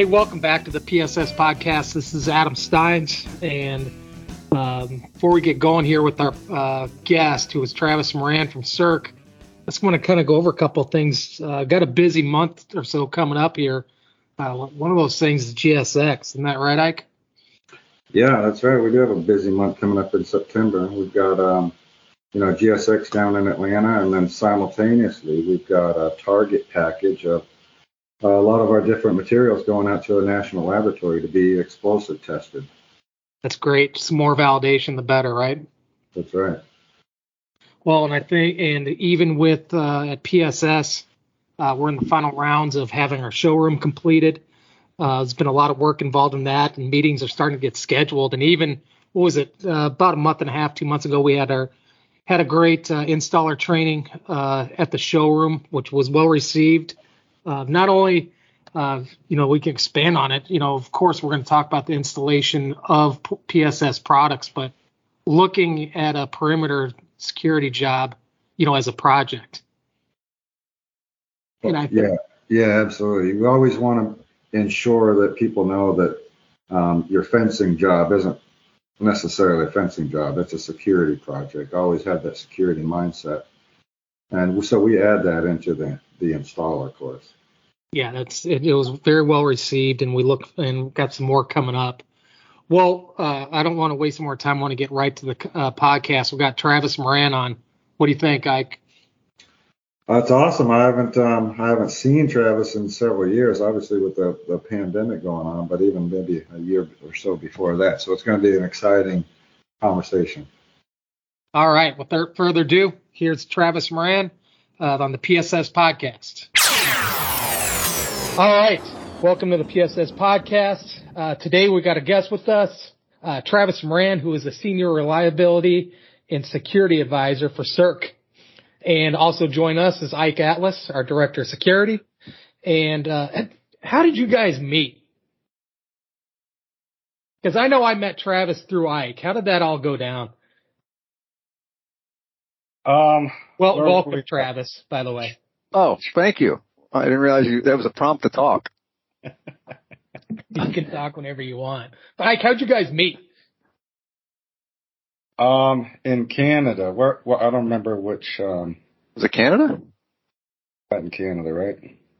Hey, welcome back to the PSS podcast. This is Adam Steins, and um, before we get going here with our uh, guest, who is Travis Moran from SERC, I just want to kind of go over a couple of things. Uh, got a busy month or so coming up here. Uh, one of those things is GSX, isn't that right, Ike? Yeah, that's right. We do have a busy month coming up in September. We've got, um, you know, GSX down in Atlanta, and then simultaneously we've got a target package of a lot of our different materials going out to a national laboratory to be explosive tested. That's great. Some more validation, the better, right? That's right. Well, and I think, and even with uh, at PSS, uh, we're in the final rounds of having our showroom completed. Uh, there's been a lot of work involved in that, and meetings are starting to get scheduled. And even what was it? Uh, about a month and a half, two months ago, we had our had a great uh, installer training uh, at the showroom, which was well received. Uh, not only, uh, you know, we can expand on it. You know, of course, we're going to talk about the installation of PSS products, but looking at a perimeter security job, you know, as a project. And I yeah, yeah, absolutely. We always want to ensure that people know that um, your fencing job isn't necessarily a fencing job. It's a security project. I Always have that security mindset. And so we add that into the, the installer course. Yeah, that's it, it was very well received, and we look and got some more coming up. Well, uh, I don't want to waste more time. I want to get right to the uh, podcast. We've got Travis Moran on. What do you think, Ike? That's awesome. I haven't um, I haven't seen Travis in several years, obviously with the, the pandemic going on, but even maybe a year or so before that. So it's going to be an exciting conversation. All right. Without further ado, here's Travis Moran uh, on the PSS podcast. All right. Welcome to the PSS podcast. Uh, today we got a guest with us, uh, Travis Moran, who is a senior reliability and security advisor for SERC. And also join us is Ike Atlas, our director of security. And, uh, how did you guys meet? Cause I know I met Travis through Ike. How did that all go down? Um, well, welcome, we, Travis, by the way. Oh, thank you. I didn't realize you, that was a prompt to talk. you can talk whenever you want. But Ike, how'd you guys meet? Um, in Canada. Where, well, I don't remember which, um. Was it Canada? In Canada, right?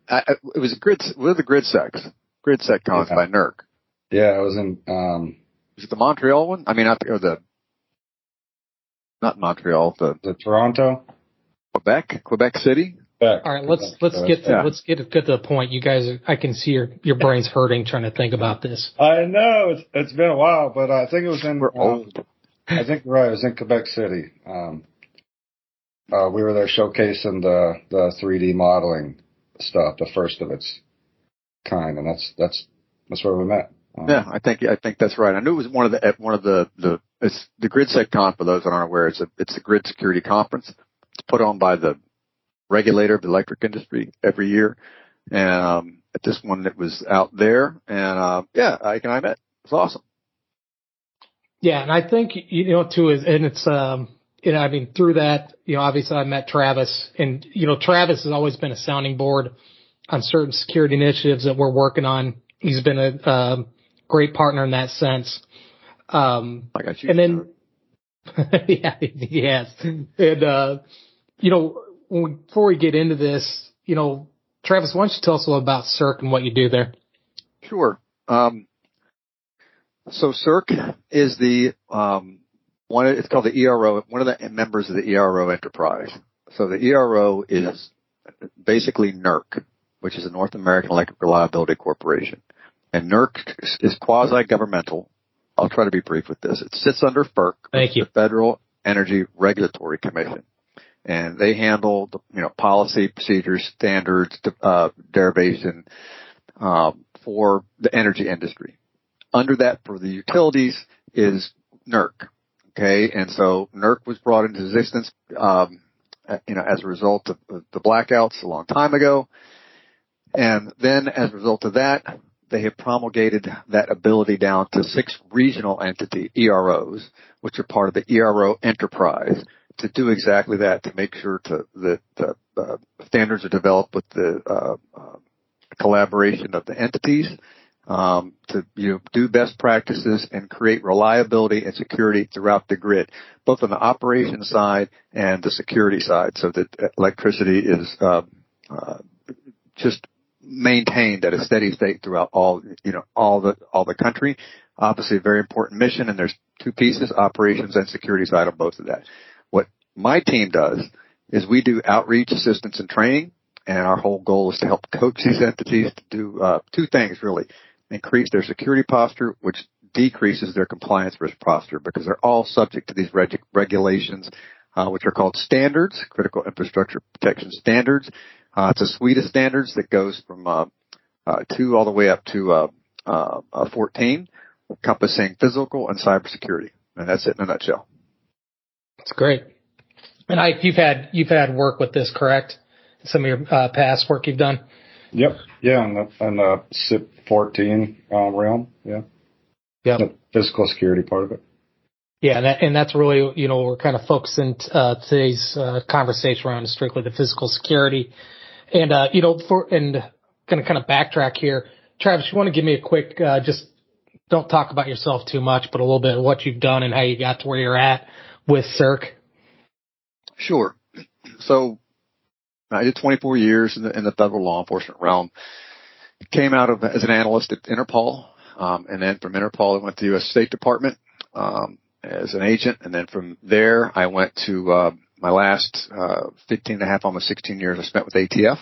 I, it was a grid, what are the grid secs? Grid sec cons yeah. by NERC. Yeah, it was in, um. Was it the Montreal one? I mean, not the, or the not Montreal, the the Toronto, Quebec, Quebec City. Quebec. All right, let's let's get to, yeah. let's get get to the point. You guys, I can see your your brain's hurting trying to think about this. I know it's it's been a while, but I think it was in. We're um, old. I think right. I was in Quebec City. Um, uh, we were there showcasing the the 3D modeling stuff, the first of its kind, and that's that's that's where we met. Um, yeah, I think I think that's right. I knew it was one of the one of the the it's the GridSecCon for those that aren't aware. It's a it's a grid security conference. It's put on by the regulator of the electric industry every year, and um, at this one it was out there, and uh, yeah, Ike and I met. It's awesome. Yeah, and I think you know too is and it's um you know I mean through that you know obviously I met Travis and you know Travis has always been a sounding board on certain security initiatives that we're working on. He's been a um, great partner in that sense. Um, I got you. And then, yeah, he has. And, uh, you know, we, before we get into this, you know, Travis, why don't you tell us a little about SERC and what you do there? Sure. Um, so SERC is the, um, one, it's called the ERO, one of the members of the ERO enterprise. So the ERO is basically NERC, which is the North American Electric Reliability Corporation. And NERC is quasi-governmental. I'll try to be brief with this. It sits under FERC, Thank you. the Federal Energy Regulatory Commission. And they handle the, you know, policy, procedures, standards, uh, derivation, um, for the energy industry. Under that for the utilities is NERC. Okay. And so NERC was brought into existence, um, you know, as a result of the blackouts a long time ago. And then as a result of that, they have promulgated that ability down to six regional entity EROs, which are part of the ERO enterprise to do exactly that, to make sure to, that the uh, standards are developed with the uh, uh, collaboration of the entities um, to you know, do best practices and create reliability and security throughout the grid, both on the operation side and the security side, so that electricity is uh, uh, just maintained at a steady state throughout all you know all the all the country. Obviously, a very important mission, and there's two pieces: operations and security side on both of that. What my team does is we do outreach, assistance, and training, and our whole goal is to help coach these entities to do uh, two things really increase their security posture, which decreases their compliance risk posture because they're all subject to these reg- regulations, uh, which are called standards, critical infrastructure protection standards. Uh, it's a suite of standards that goes from uh, uh two all the way up to uh, uh, 14, encompassing physical and cybersecurity. And that's it in a nutshell. That's great. And I, you've had you've had work with this, correct? Some of your past work you've done. Yep. Yeah, on the on the CIP 14 um, realm. Yeah. Yeah. The physical security part of it. Yeah, and, that, and that's really you know we're kind of focusing uh, today's uh, conversation around strictly the physical security, and uh, you know for and going to kind of backtrack here, Travis, you want to give me a quick uh, just don't talk about yourself too much, but a little bit of what you've done and how you got to where you're at with SERC. Sure. So I did 24 years in the, in the federal law enforcement realm. Came out of as an analyst at Interpol, um, and then from Interpol I went to the U.S. State Department um, as an agent, and then from there I went to uh, my last uh, 15 and a half, almost 16 years I spent with ATF,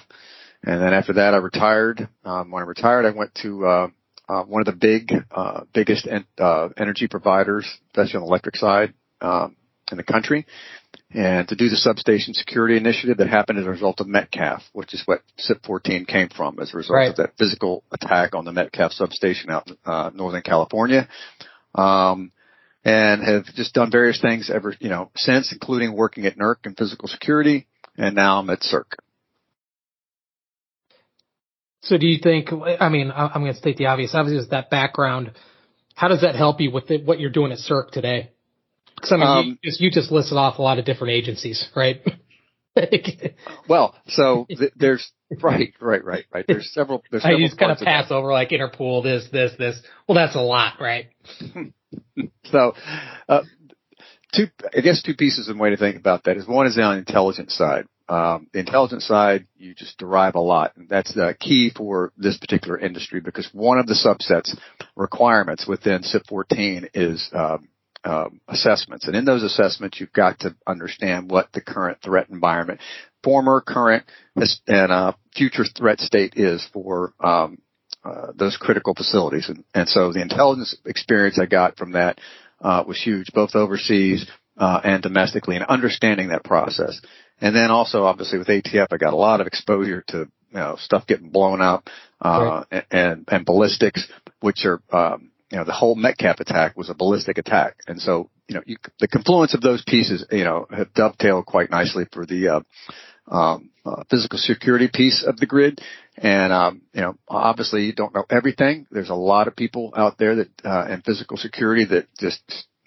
and then after that I retired. Um, when I retired, I went to uh, uh, one of the big, uh, biggest en- uh, energy providers, especially on the electric side, um, in the country and to do the substation security initiative that happened as a result of Metcalf, which is what CIP 14 came from as a result right. of that physical attack on the Metcalf substation out in uh, Northern California. Um, and have just done various things ever, you know, since, including working at NERC in physical security, and now I'm at SERC. So do you think, I mean, I'm going to state the obvious, obviously that background, how does that help you with what you're doing at SERC today? Because I mean, um, you, just, you just listed off a lot of different agencies, right? well, so th- there's right, right, right, right. There's several. There's several I just kind of pass of over like Interpol, this, this, this. Well, that's a lot, right? so, uh, two, I guess two pieces of way to think about that is one is on the intelligence side. Um, the intelligence side, you just derive a lot. And that's the key for this particular industry because one of the subsets requirements within CIP 14 is um, um, assessments. And in those assessments, you've got to understand what the current threat environment, former, current, and uh, future threat state is for um, uh, those critical facilities. And, and, so the intelligence experience I got from that uh, was huge, both overseas uh, and domestically, and understanding that process. And then also, obviously, with ATF, I got a lot of exposure to you know stuff getting blown up uh, right. and and ballistics, which are um, you know, the whole Metcalf attack was a ballistic attack. And so, you know, you, the confluence of those pieces, you know, have dovetailed quite nicely for the, uh, um, uh, physical security piece of the grid. And, um, you know, obviously you don't know everything. There's a lot of people out there that, uh, in physical security that just,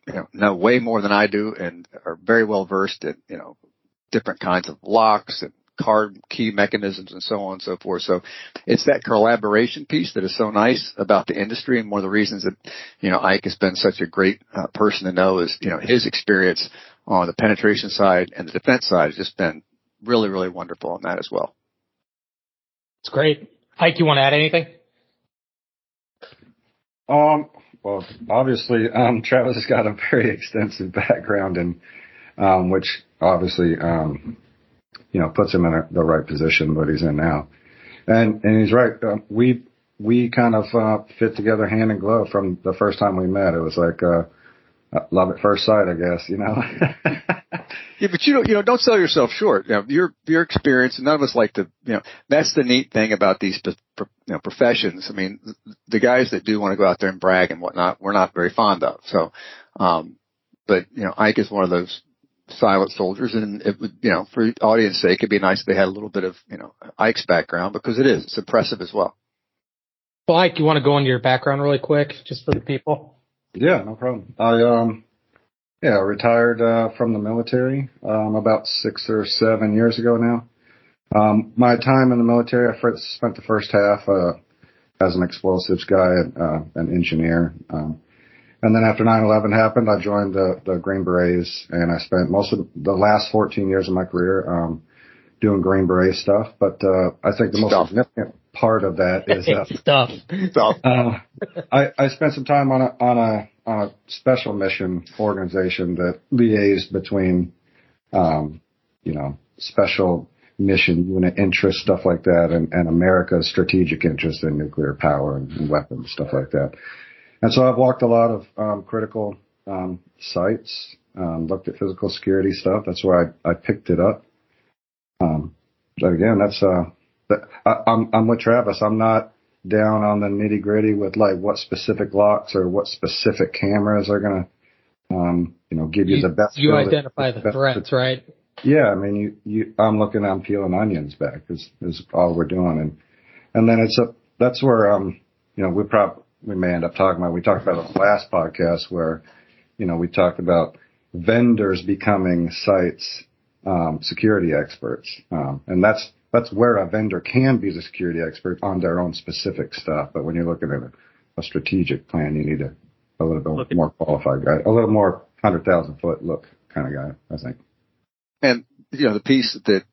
you know, know way more than I do and are very well versed in, you know, different kinds of locks and card key mechanisms and so on and so forth. So it's that collaboration piece that is so nice about the industry. And one of the reasons that, you know, Ike has been such a great uh, person to know is, you know, his experience on the penetration side and the defense side has just been really, really wonderful on that as well. It's great. Ike, you want to add anything? Um, well, obviously, um, Travis has got a very extensive background in, um, which obviously, um, you know, puts him in a, the right position what he's in now. And and he's right. Uh, we we kind of uh, fit together hand and glove from the first time we met. It was like uh, uh love at first sight, I guess. You know. yeah, but you don't you know don't sell yourself short. You know, your your experience. None of us like to. You know, that's the neat thing about these you know, professions. I mean, the guys that do want to go out there and brag and whatnot, we're not very fond of. So, um, but you know, Ike is one of those silent soldiers and it would, you know, for audience sake, it'd be nice if they had a little bit of, you know, Ike's background because it is, it's impressive as well. Well, Ike, you want to go into your background really quick just for the people? Yeah, no problem. I, um, Yeah, retired uh, from the military um, about six or seven years ago now. Um, my time in the military, I first spent the first half uh, as an explosives guy, uh, an engineer. Um, and then after 9/11 happened, I joined the, the Green Berets, and I spent most of the last 14 years of my career um, doing Green Beret stuff. But uh, I think the most stuff. significant part of that is uh, stuff. Stuff. Uh, I, I spent some time on a on a on a special mission organization that liaised between, um, you know, special mission unit interest, stuff like that, and, and America's strategic interest in nuclear power and, and weapons, stuff like that. And so I've walked a lot of um, critical um, sites, um, looked at physical security stuff. That's where I, I picked it up. Um, but again, that's uh, that, I, I'm I'm with Travis. I'm not down on the nitty gritty with like what specific locks or what specific cameras are gonna, um, you know, give you, you the best. You identify the, the threats, right? Yeah, I mean, you, you, I'm looking, I'm peeling onions back is, is all we're doing. And, and then it's a, that's where, um, you know, we probably, we may end up talking about, we talked about on the last podcast where, you know, we talked about vendors becoming sites, um, security experts. Um, and that's, that's where a vendor can be the security expert on their own specific stuff. But when you're looking at a, a strategic plan, you need a, a little bit more qualified guy, a little more hundred thousand foot look kind of guy, I think. And, you know, the piece that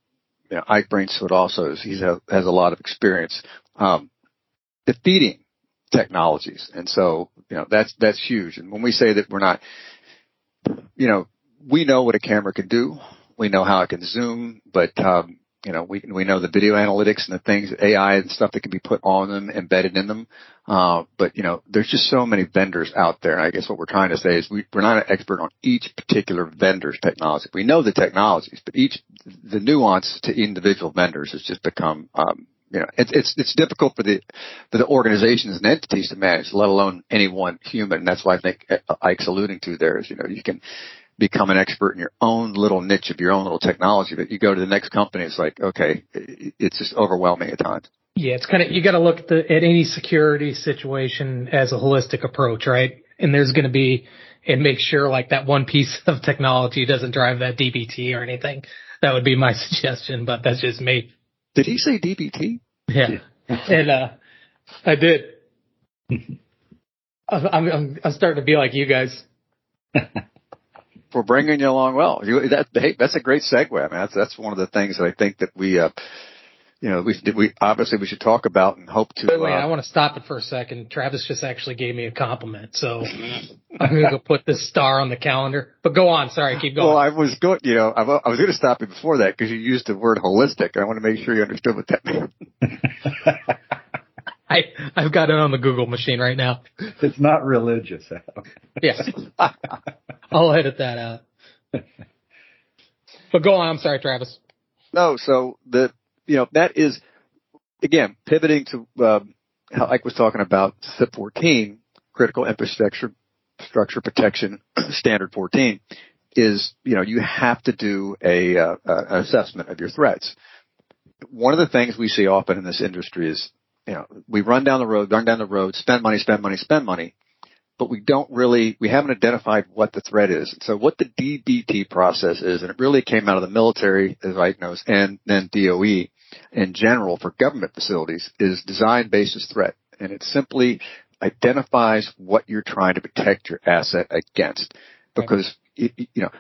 you know, Ike Brainsfoot also is, he has a lot of experience, um, defeating technologies. And so, you know, that's, that's huge. And when we say that we're not, you know, we know what a camera can do. We know how it can zoom, but, um, you know, we we know the video analytics and the things, AI and stuff that can be put on them, embedded in them. Uh, but you know, there's just so many vendors out there. And I guess what we're trying to say is we, we're not an expert on each particular vendor's technology. We know the technologies, but each the nuance to individual vendors has just become, um, you know, it's it's it's difficult for the for the organizations and entities to manage, let alone any one human. And that's why I think uh, Ike's alluding to there is, you know, you can become an expert in your own little niche of your own little technology, but you go to the next company, it's like, okay, it's just overwhelming at times. Yeah, it's kind of, you got to look at, the, at any security situation as a holistic approach, right? And there's going to be, and make sure like that one piece of technology doesn't drive that DBT or anything. That would be my suggestion, but that's just me. Did he say DBT? Yeah. and, uh, I did. I'm, I'm, I'm starting to be like you guys. for bringing you along well. You, that, hey, that's a great segue. I mean, that's, that's one of the things that I think that we, uh, you know, we, we obviously we should talk about and hope to. Wait, wait, uh, I want to stop it for a second. Travis just actually gave me a compliment, so I'm going to go put this star on the calendar. But go on, sorry, keep going. Well, I was going, you know, I, I was going to stop you before that because you used the word holistic. I want to make sure you understood what that meant. I I've got it on the Google machine right now. It's not religious. yeah, I'll edit that out. But go on. I'm sorry, Travis. No, so the you know that is again pivoting to um, how Ike was talking about CIP 14, critical infrastructure structure protection standard 14 is you know you have to do a uh, an assessment of your threats. One of the things we see often in this industry is you know, we run down the road, run down the road, spend money, spend money, spend money, but we don't really, we haven't identified what the threat is. So what the DBT process is, and it really came out of the military, as Ike knows, and then DOE in general for government facilities is design basis threat. And it simply identifies what you're trying to protect your asset against. Because, you know,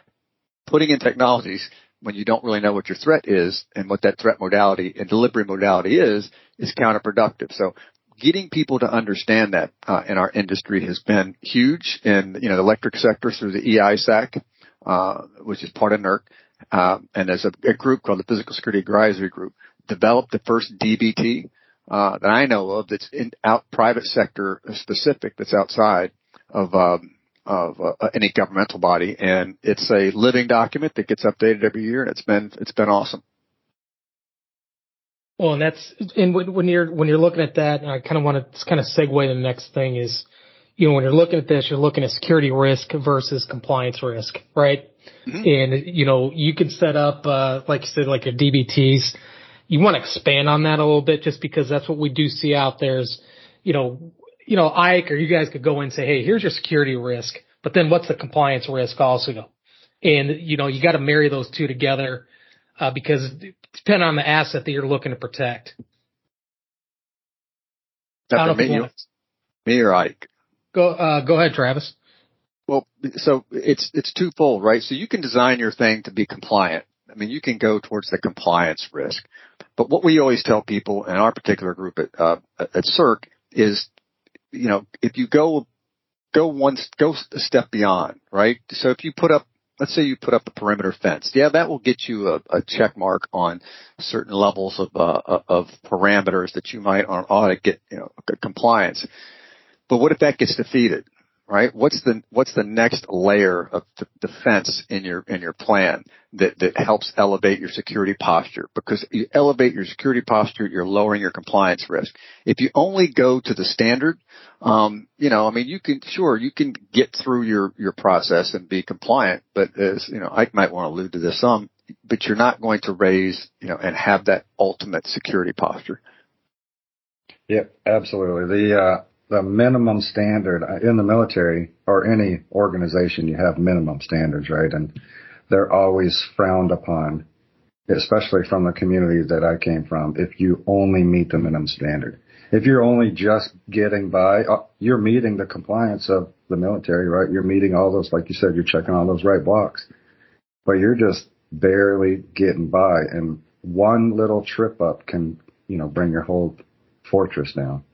putting in technologies when you don't really know what your threat is and what that threat modality and delivery modality is, is counterproductive. So getting people to understand that uh, in our industry has been huge in you know the electric sector through the E-ISAC, uh, which is part of NERC, uh, and there's a, a, group called the Physical Security Advisory Group developed the first DBT uh, that I know of that's in out private sector specific that's outside of um, of uh, any governmental body, and it's a living document that gets updated every year, and it's been it's been awesome. Well, and that's and when you're when you're looking at that, and I kind of want to kind of segue to the next thing is, you know, when you're looking at this, you're looking at security risk versus compliance risk, right? Mm-hmm. And you know, you can set up, uh, like you said, like your DBTs. You want to expand on that a little bit, just because that's what we do see out there. Is you know, you know, Ike or you guys could go in and say, hey, here's your security risk, but then what's the compliance risk also? And you know, you got to marry those two together uh, because depending on the asset that you're looking to protect. me, me or Ike? Go uh, go ahead, Travis. Well, so it's it's twofold, right? So you can design your thing to be compliant. I mean, you can go towards the compliance risk, but what we always tell people in our particular group at uh, at SERC is, you know, if you go go one go a step beyond, right? So if you put up let's say you put up a perimeter fence. Yeah, that will get you a, a check mark on certain levels of uh, of parameters that you might on audit get you know compliance. But what if that gets defeated? Right? What's the what's the next layer of defense in your in your plan that that helps elevate your security posture? Because you elevate your security posture, you're lowering your compliance risk. If you only go to the standard, um, you know, I mean, you can sure you can get through your your process and be compliant, but as you know, Ike might want to allude to this some, but you're not going to raise you know and have that ultimate security posture. Yep, absolutely. The uh, the minimum standard uh, in the military or any organization, you have minimum standards, right? And they're always frowned upon, especially from the community that I came from, if you only meet the minimum standard. If you're only just getting by, uh, you're meeting the compliance of the military, right? You're meeting all those, like you said, you're checking all those right blocks, but you're just barely getting by and one little trip up can, you know, bring your whole fortress down.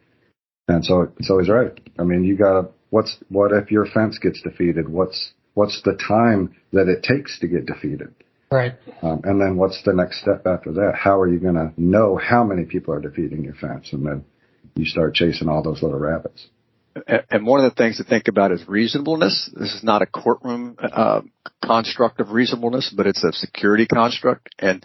And so, so he's right. I mean, you gotta, what's, what if your fence gets defeated? What's, what's the time that it takes to get defeated? Right. Um, and then what's the next step after that? How are you going to know how many people are defeating your fence? And then you start chasing all those little rabbits. And one of the things to think about is reasonableness. This is not a courtroom uh, construct of reasonableness, but it's a security construct. And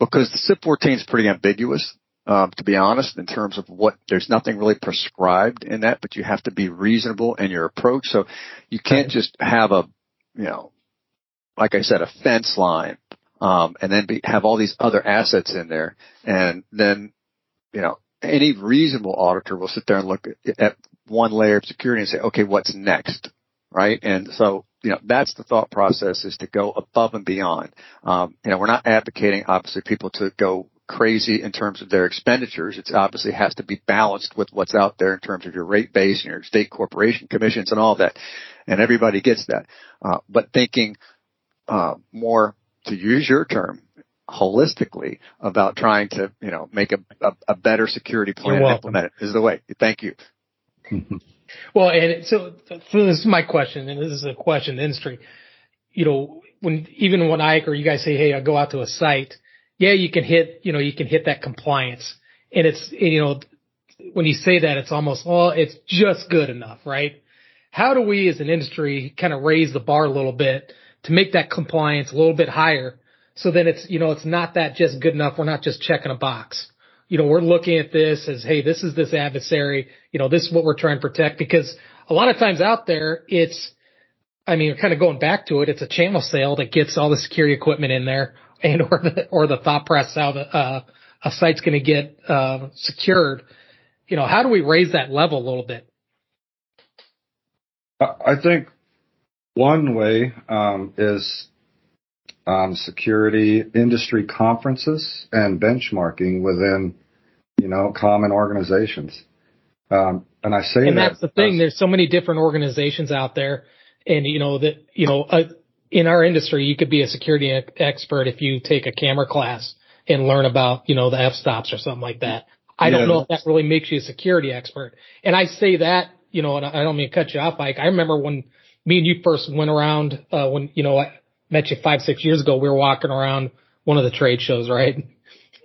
because the CIP 14 is pretty ambiguous, um, to be honest, in terms of what there's nothing really prescribed in that, but you have to be reasonable in your approach. So you can't just have a, you know, like I said, a fence line, um, and then be, have all these other assets in there, and then, you know, any reasonable auditor will sit there and look at, at one layer of security and say, okay, what's next, right? And so you know, that's the thought process is to go above and beyond. Um, you know, we're not advocating obviously people to go crazy in terms of their expenditures. It obviously has to be balanced with what's out there in terms of your rate base and your state corporation commissions and all that. And everybody gets that. Uh, but thinking, uh, more to use your term, holistically about trying to, you know, make a, a, a better security plan and implement it is the way. Thank you. well, and so, so this is my question, and this is a question in the industry. You know, when even when I or you guys say, "Hey, I go out to a site," yeah, you can hit, you know, you can hit that compliance. And it's, you know, when you say that, it's almost, well, it's just good enough, right? How do we as an industry kind of raise the bar a little bit to make that compliance a little bit higher? So then it's, you know, it's not that just good enough. We're not just checking a box. You know, we're looking at this as, hey, this is this adversary. You know, this is what we're trying to protect because a lot of times out there, it's, I mean, kind of going back to it, it's a channel sale that gets all the security equipment in there and or the or the thought process how the, uh, a site's going to get uh, secured. You know, how do we raise that level a little bit? I think one way um, is um, security industry conferences and benchmarking within, you know, common organizations. Um, and I say that and that that's the thing. There's so many different organizations out there, and you know that you know uh, in our industry, you could be a security expert if you take a camera class and learn about, you know, the f-stops or something like that. I yeah. don't know if that really makes you a security expert. And I say that, you know, and I don't mean to cut you off, Mike. I remember when me and you first went around, uh, when, you know, I met you five, six years ago, we were walking around one of the trade shows, right?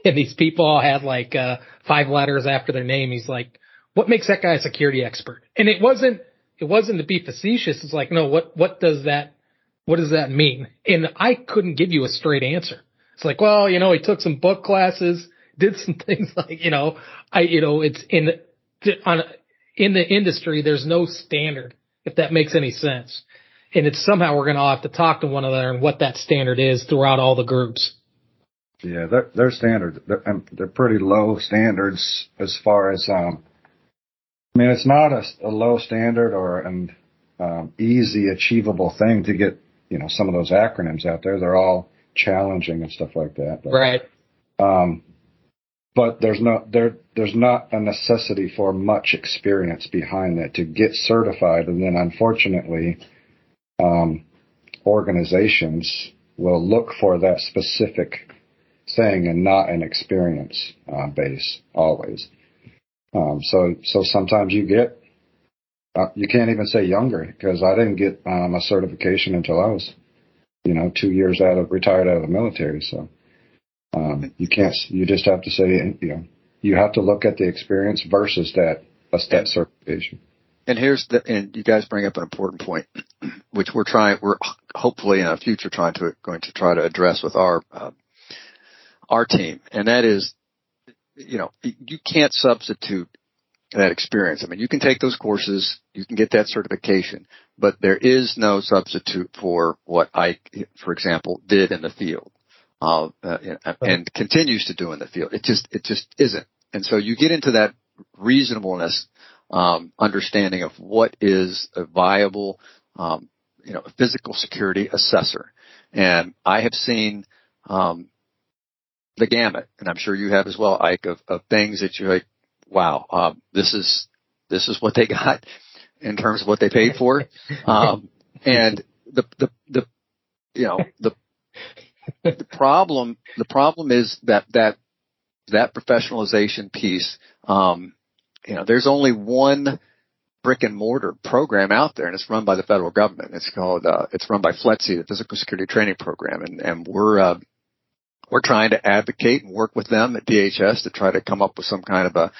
And these people all had like, uh, five letters after their name. He's like, what makes that guy a security expert? And it wasn't, it wasn't to be facetious. It's like, no, what, what does that what does that mean? And I couldn't give you a straight answer. It's like, well, you know, he took some book classes, did some things like, you know, I, you know, it's in, on, in the industry, there's no standard, if that makes any sense. And it's somehow we're going to have to talk to one another and what that standard is throughout all the groups. Yeah, they're, they're standards. They're, they're pretty low standards as far as, um, I mean, it's not a, a low standard or, an um, easy, achievable thing to get, you know, some of those acronyms out there. They're all challenging and stuff like that. But, right. Um, but there's no there there's not a necessity for much experience behind that to get certified, and then unfortunately, um, organizations will look for that specific thing and not an experience uh, base always. Um, so so sometimes you get uh, you can't even say younger because I didn't get um, a certification until I was you know two years out of retired out of the military. So um, you can't you just have to say you know you have to look at the experience versus that a step certification. And here's the, and you guys bring up an important point, which we're trying, we're hopefully in the future trying to, going to try to address with our, uh, our team. And that is, you know, you can't substitute that experience. I mean, you can take those courses, you can get that certification, but there is no substitute for what I, for example, did in the field, uh, and continues to do in the field. It just, it just isn't. And so you get into that reasonableness um, understanding of what is a viable, um, you know, physical security assessor. And I have seen um, the gamut, and I'm sure you have as well, Ike, of, of things that you're like, wow, um, this is this is what they got in terms of what they paid for, um, and the the the you know the the problem the problem is that that that professionalization piece um, you know, there's only one brick and mortar program out there and it's run by the federal government. It's called, uh, it's run by FLETC, the Physical Security Training Program. And, and we're, uh, we're trying to advocate and work with them at DHS to try to come up with some kind of a,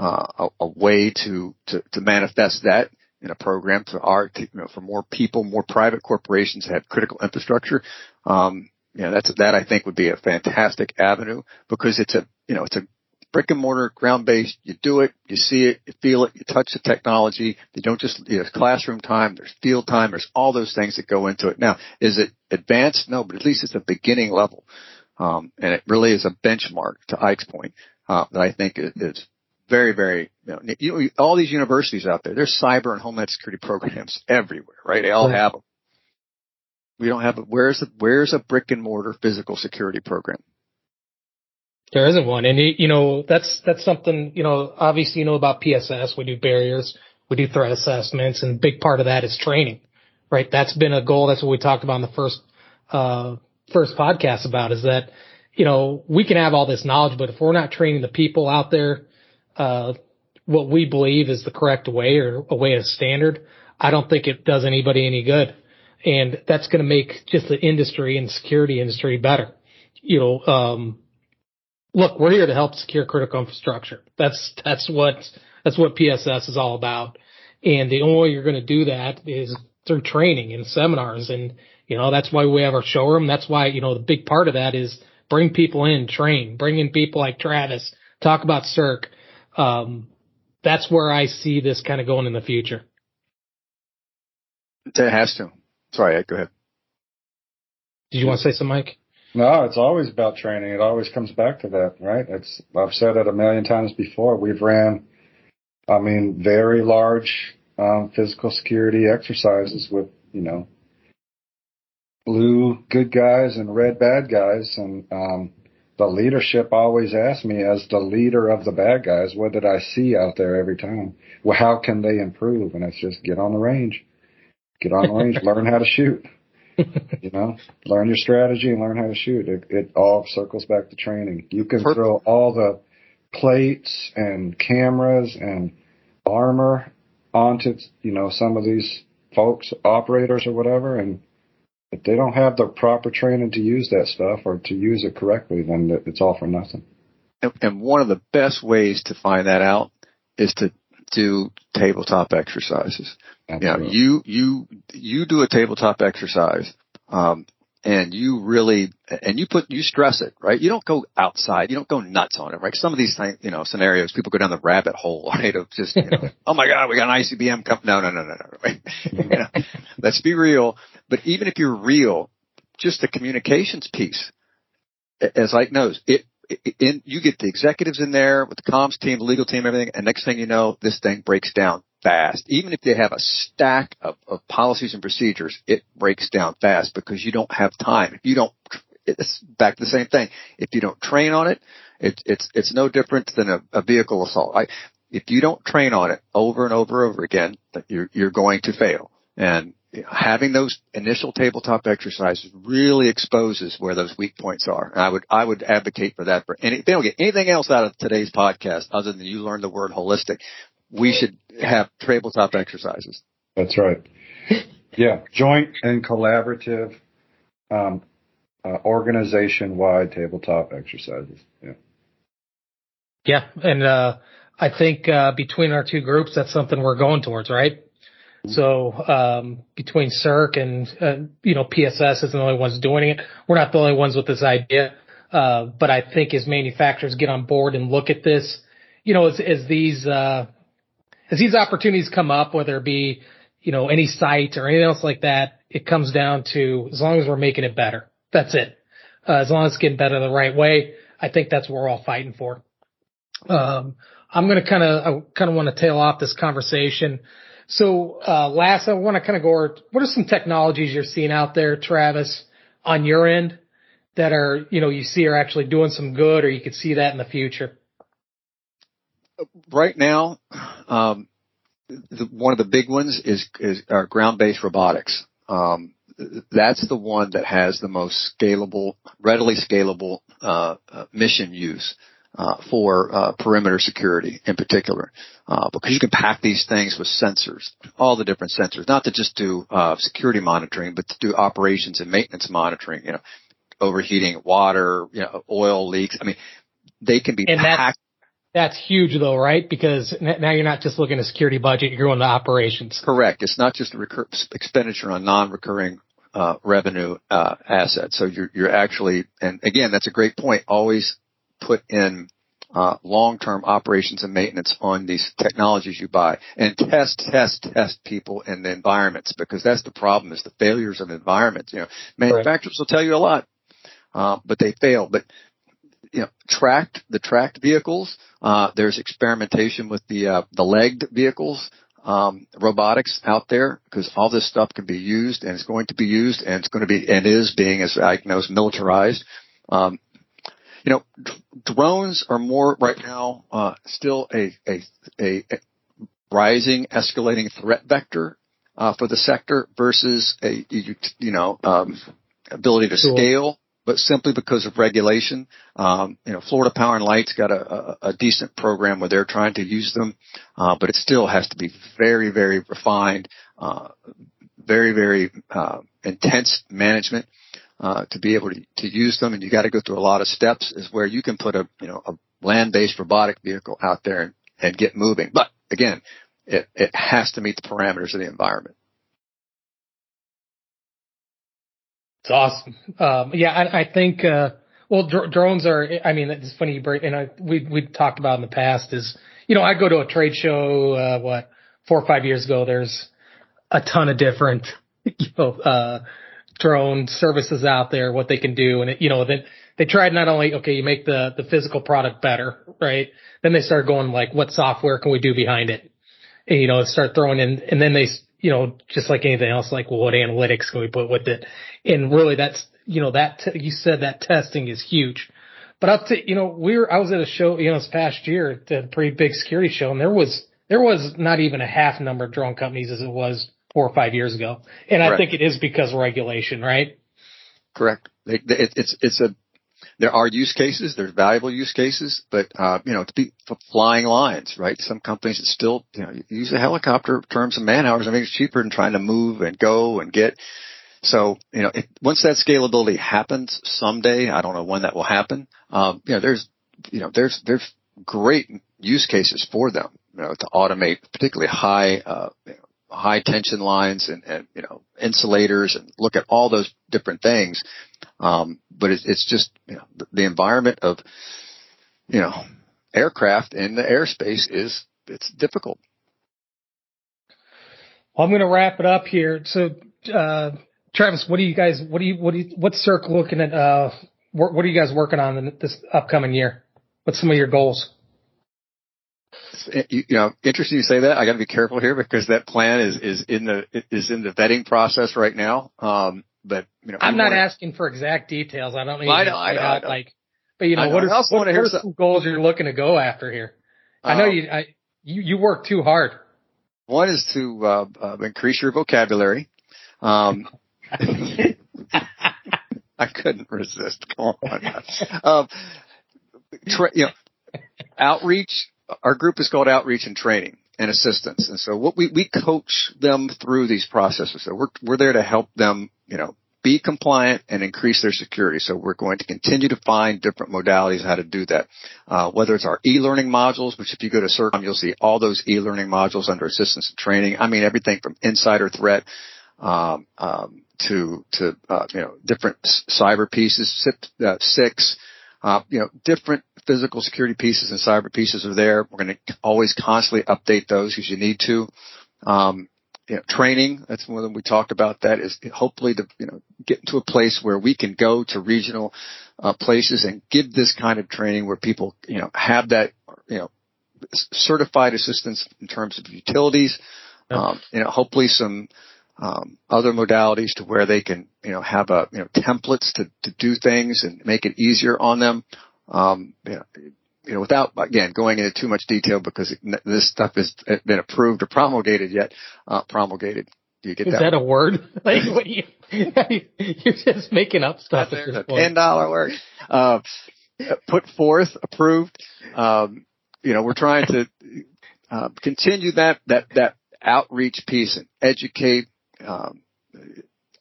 uh, a, a way to, to, to manifest that in a program for our, you know, for more people, more private corporations that have critical infrastructure. Um, you know, that's, that I think would be a fantastic avenue because it's a, you know, it's a brick and mortar, ground based. You do it, you see it, you feel it, you touch the technology. You don't just, you know, classroom time, there's field time, there's all those things that go into it. Now, is it advanced? No, but at least it's a beginning level. Um, and it really is a benchmark to Ike's point, uh, that I think is very, very, you know, you know, all these universities out there, there's cyber and homeland security programs everywhere, right? They all have them. We don't have a, where's a, where's a brick and mortar physical security program? There isn't one. And you know, that's, that's something, you know, obviously you know about PSS. We do barriers. We do threat assessments and a big part of that is training, right? That's been a goal. That's what we talked about in the first, uh, first podcast about is that, you know, we can have all this knowledge, but if we're not training the people out there, uh, what we believe is the correct way or a way of standard, I don't think it does anybody any good. And that's going to make just the industry and security industry better. You know, um, look, we're here to help secure critical infrastructure. That's that's what that's what PSS is all about. And the only way you're going to do that is through training and seminars. And you know that's why we have our showroom. That's why you know the big part of that is bring people in, train, bring in people like Travis, talk about SERC. Um, that's where I see this kind of going in the future. It has to. Sorry, go ahead. Did you want to say something, Mike? No, it's always about training. It always comes back to that, right? It's I've said it a million times before. We've ran, I mean, very large um, physical security exercises with you know blue good guys and red bad guys, and um, the leadership always asks me, as the leader of the bad guys, what did I see out there every time? Well, how can they improve? And it's just get on the range, get on the range, learn how to shoot. you know, learn your strategy and learn how to shoot. It, it all circles back to training. You can Perfect. throw all the plates and cameras and armor onto, you know, some of these folks, operators or whatever, and if they don't have the proper training to use that stuff or to use it correctly, then it's all for nothing. And, and one of the best ways to find that out is to do tabletop exercises. Absolutely. You know, you, you, you do a tabletop exercise, um, and you really, and you put, you stress it, right? You don't go outside. You don't go nuts on it, right? Some of these things, you know, scenarios, people go down the rabbit hole, right? Of just, you know, oh my God, we got an ICBM come. No, no, no, no, no, right? you know, let's be real. But even if you're real, just the communications piece, as Ike knows, it, in, you get the executives in there with the comms team, the legal team, everything, and next thing you know, this thing breaks down fast. Even if they have a stack of, of policies and procedures, it breaks down fast because you don't have time. If you don't, it's back to the same thing. If you don't train on it, it it's it's no different than a, a vehicle assault. I, if you don't train on it over and over and over again, you're you're going to fail. And having those initial tabletop exercises really exposes where those weak points are. And I would, I would advocate for that for any, if they don't get anything else out of today's podcast other than you learn the word holistic, we should have tabletop exercises. That's right. Yeah. Joint and collaborative, um, uh, organization wide tabletop exercises. Yeah. Yeah. And, uh, I think, uh, between our two groups, that's something we're going towards, right? So um, between SERC and uh, you know PSS is the only ones doing it. We're not the only ones with this idea, uh, but I think as manufacturers get on board and look at this, you know, as, as these uh, as these opportunities come up, whether it be you know any site or anything else like that, it comes down to as long as we're making it better. That's it. Uh, as long as it's getting better the right way, I think that's what we're all fighting for. Um, I'm to kind of kind of want to tail off this conversation so, uh, last, I want to kind of go over what are some technologies you're seeing out there, Travis, on your end that are, you know, you see are actually doing some good or you could see that in the future? Right now, um, the, one of the big ones is, is our ground-based robotics. Um, that's the one that has the most scalable, readily scalable uh, uh, mission use uh, for uh, perimeter security in particular, uh, because you can pack these things with sensors, all the different sensors, not to just do uh, security monitoring, but to do operations and maintenance monitoring. You know, overheating, water, you know, oil leaks. I mean, they can be and packed. That's, that's huge though, right? Because now you're not just looking at security budget, you're going to operations. Correct. It's not just a recur- expenditure on non-recurring uh, revenue uh, assets. So you're you're actually, and again, that's a great point. Always put in uh, long-term operations and maintenance on these technologies you buy and test, test, test people in the environments because that's the problem is the failures of environments. You know, manufacturers right. will tell you a lot, uh, but they fail. But you know, tracked the tracked vehicles. Uh, there's experimentation with the uh, the legged vehicles, um, robotics out there because all this stuff can be used and it's going to be used and it's going to be and is being as I know militarized. Um, you know, d- drones are more right now uh, still a, a, a, rising, escalating threat vector uh, for the sector versus a you, you know um, ability to scale. But simply because of regulation, um, you know, Florida Power and Light's got a, a, a decent program where they're trying to use them, uh, but it still has to be very, very refined, uh, very, very uh, intense management uh, to be able to, to use them, and you got to go through a lot of steps. Is where you can put a you know a land-based robotic vehicle out there and, and get moving. But again, it it has to meet the parameters of the environment. It's awesome. Um, yeah, I, I think. Uh, well, dr- drones are. I mean, it's funny you bring. And I, we we talked about in the past is you know I go to a trade show. Uh, what four or five years ago? There's a ton of different you know uh, drone services out there, what they can do. And it, you know, then they tried not only, okay, you make the, the physical product better, right? Then they start going like, what software can we do behind it? And, you know, start throwing in, and then they, you know, just like anything else, like, well, what analytics can we put with it? And really that's, you know, that, t- you said that testing is huge. But I'll to, you know, we were, I was at a show, you know, this past year at a pretty big security show and there was, there was not even a half number of drone companies as it was four or five years ago. And Correct. I think it is because of regulation, right? Correct. It, it, it's, it's a, there are use cases, there's valuable use cases, but, uh, you know, to be flying lines, right? Some companies that still, you know, use a helicopter in terms of man hours. I mean, it's cheaper than trying to move and go and get. So, you know, once that scalability happens someday, I don't know when that will happen. Um, you know, there's, you know, there's, there's great use cases for them, you know, to automate particularly high, uh, you know, high tension lines and, and, you know, insulators and look at all those different things. Um, but it's, it's just, you know, the, the environment of, you know, aircraft in the airspace is, it's difficult. Well, I'm going to wrap it up here. So, uh, Travis, what do you guys, what do you, what do you, what's SERC looking at, uh, what, what are you guys working on in this upcoming year? What's some of your goals? You know, interesting you say that. I got to be careful here because that plan is is in the is in the vetting process right now. Um, but you know, I'm not wanna, asking for exact details. I don't need I know, I know, I know. like, but you know, know. what are, what, are some goals you're looking to go after here? I know um, you, I, you, you work too hard. One is to uh, uh, increase your vocabulary. Um, I couldn't resist. Come on. Um, tra- you know, outreach. Our group is called Outreach and Training and Assistance, and so what we we coach them through these processes. So we're we're there to help them, you know, be compliant and increase their security. So we're going to continue to find different modalities how to do that. Uh, whether it's our e-learning modules, which if you go to CERCOM, you'll see all those e-learning modules under assistance and training. I mean, everything from insider threat, um, um, to, to, uh, you know, different cyber pieces, CIP, uh, six, uh, you know, different physical security pieces and cyber pieces are there. We're going to always constantly update those as you need to. Um, you know, training. That's one of them we talked about. That is hopefully to you know get into a place where we can go to regional uh, places and give this kind of training where people you know have that you know certified assistance in terms of utilities. Um, you know, hopefully some um, other modalities to where they can you know have a you know templates to to do things and make it easier on them. Um, you know, you know, without again going into too much detail because it, this stuff has been approved or promulgated yet, uh, promulgated. Do you get Is that? that a word? like, what you, you're just making up stuff at this point. Ten dollar word. Uh, put forth, approved. Um, you know, we're trying to uh, continue that that that outreach piece and educate um,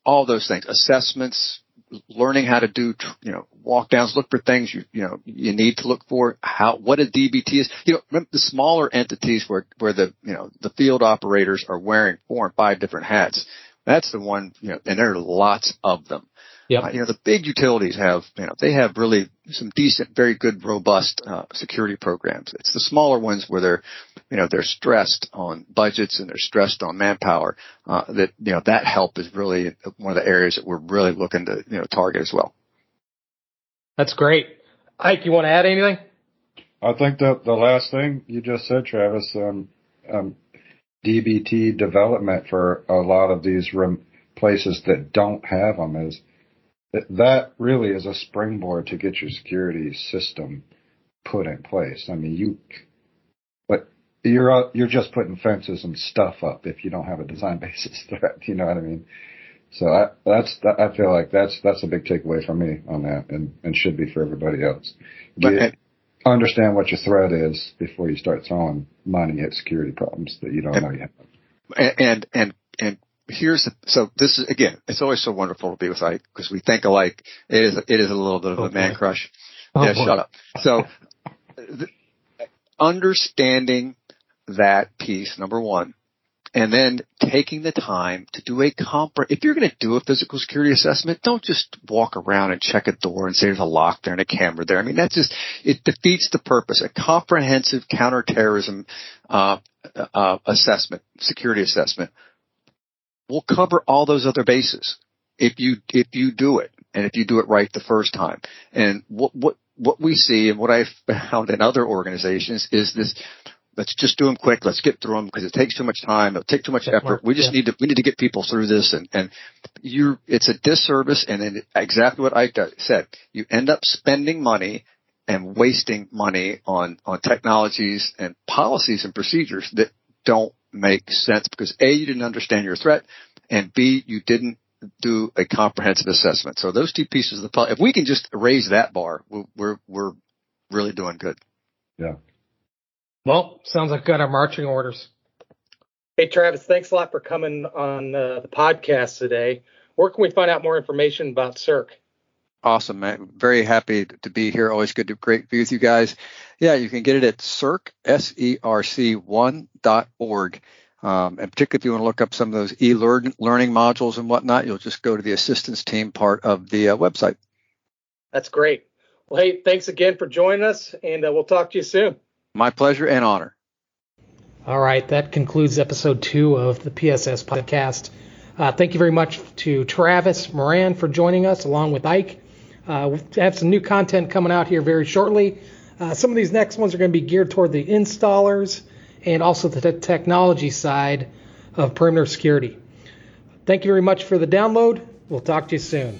all those things, assessments, learning how to do, you know, walk downs, look for things you, you know, you need to look for, how, what a DBT is. You know, the smaller entities where, where the, you know, the field operators are wearing four and five different hats. That's the one, you know, and there are lots of them. Yep. Uh, you know, the big utilities have, you know, they have really some decent, very good, robust uh, security programs. It's the smaller ones where they're, you know, they're stressed on budgets and they're stressed on manpower. Uh, that you know, that help is really one of the areas that we're really looking to, you know, target as well. That's great, Ike. You want to add anything? I think that the last thing you just said, Travis, um, um, DBT development for a lot of these rem- places that don't have them is that really is a springboard to get your security system put in place. I mean, you, but you're you're just putting fences and stuff up if you don't have a design basis threat. You know what I mean? So I, that's I feel like that's that's a big takeaway for me on that, and and should be for everybody else. Get, understand what your threat is before you start throwing money at security problems that you don't and, know you have. And and and here's the, so this is again, it's always so wonderful to be with Ike because we think alike. It is it is a little bit of a man crush. Oh, yeah, boy. shut up. So the, understanding that piece, number one, and then taking the time to do a compre. If you're going to do a physical security assessment, don't just walk around and check a door and say there's a lock there and a camera there. I mean, that just it defeats the purpose. A comprehensive counterterrorism uh, uh, assessment, security assessment, will cover all those other bases if you if you do it and if you do it right the first time. And what what what we see and what I've found in other organizations is this let's just do them quick. Let's get through them because it takes too much time. It'll take too much effort. We just yeah. need to, we need to get people through this and, and you, it's a disservice and then exactly what Ike said. You end up spending money and wasting money on, on technologies and policies and procedures that don't make sense because A, you didn't understand your threat and B, you didn't do a comprehensive assessment. So those two pieces of the, puzzle, if we can just raise that bar, we're, we're really doing good. Yeah. Well, sounds like got our marching orders. Hey, Travis, thanks a lot for coming on uh, the podcast today. Where can we find out more information about SERC? Awesome, man. Very happy to be here. Always good to great be with you guys. Yeah, you can get it at SERC, S-E-R-C one dot org. Um, and particularly if you want to look up some of those e-learning modules and whatnot, you'll just go to the assistance team part of the uh, website. That's great. Well, hey, thanks again for joining us, and uh, we'll talk to you soon. My pleasure and honor. All right, that concludes episode two of the PSS podcast. Uh, thank you very much to Travis Moran for joining us, along with Ike. Uh, we have some new content coming out here very shortly. Uh, some of these next ones are going to be geared toward the installers and also the technology side of perimeter security. Thank you very much for the download. We'll talk to you soon.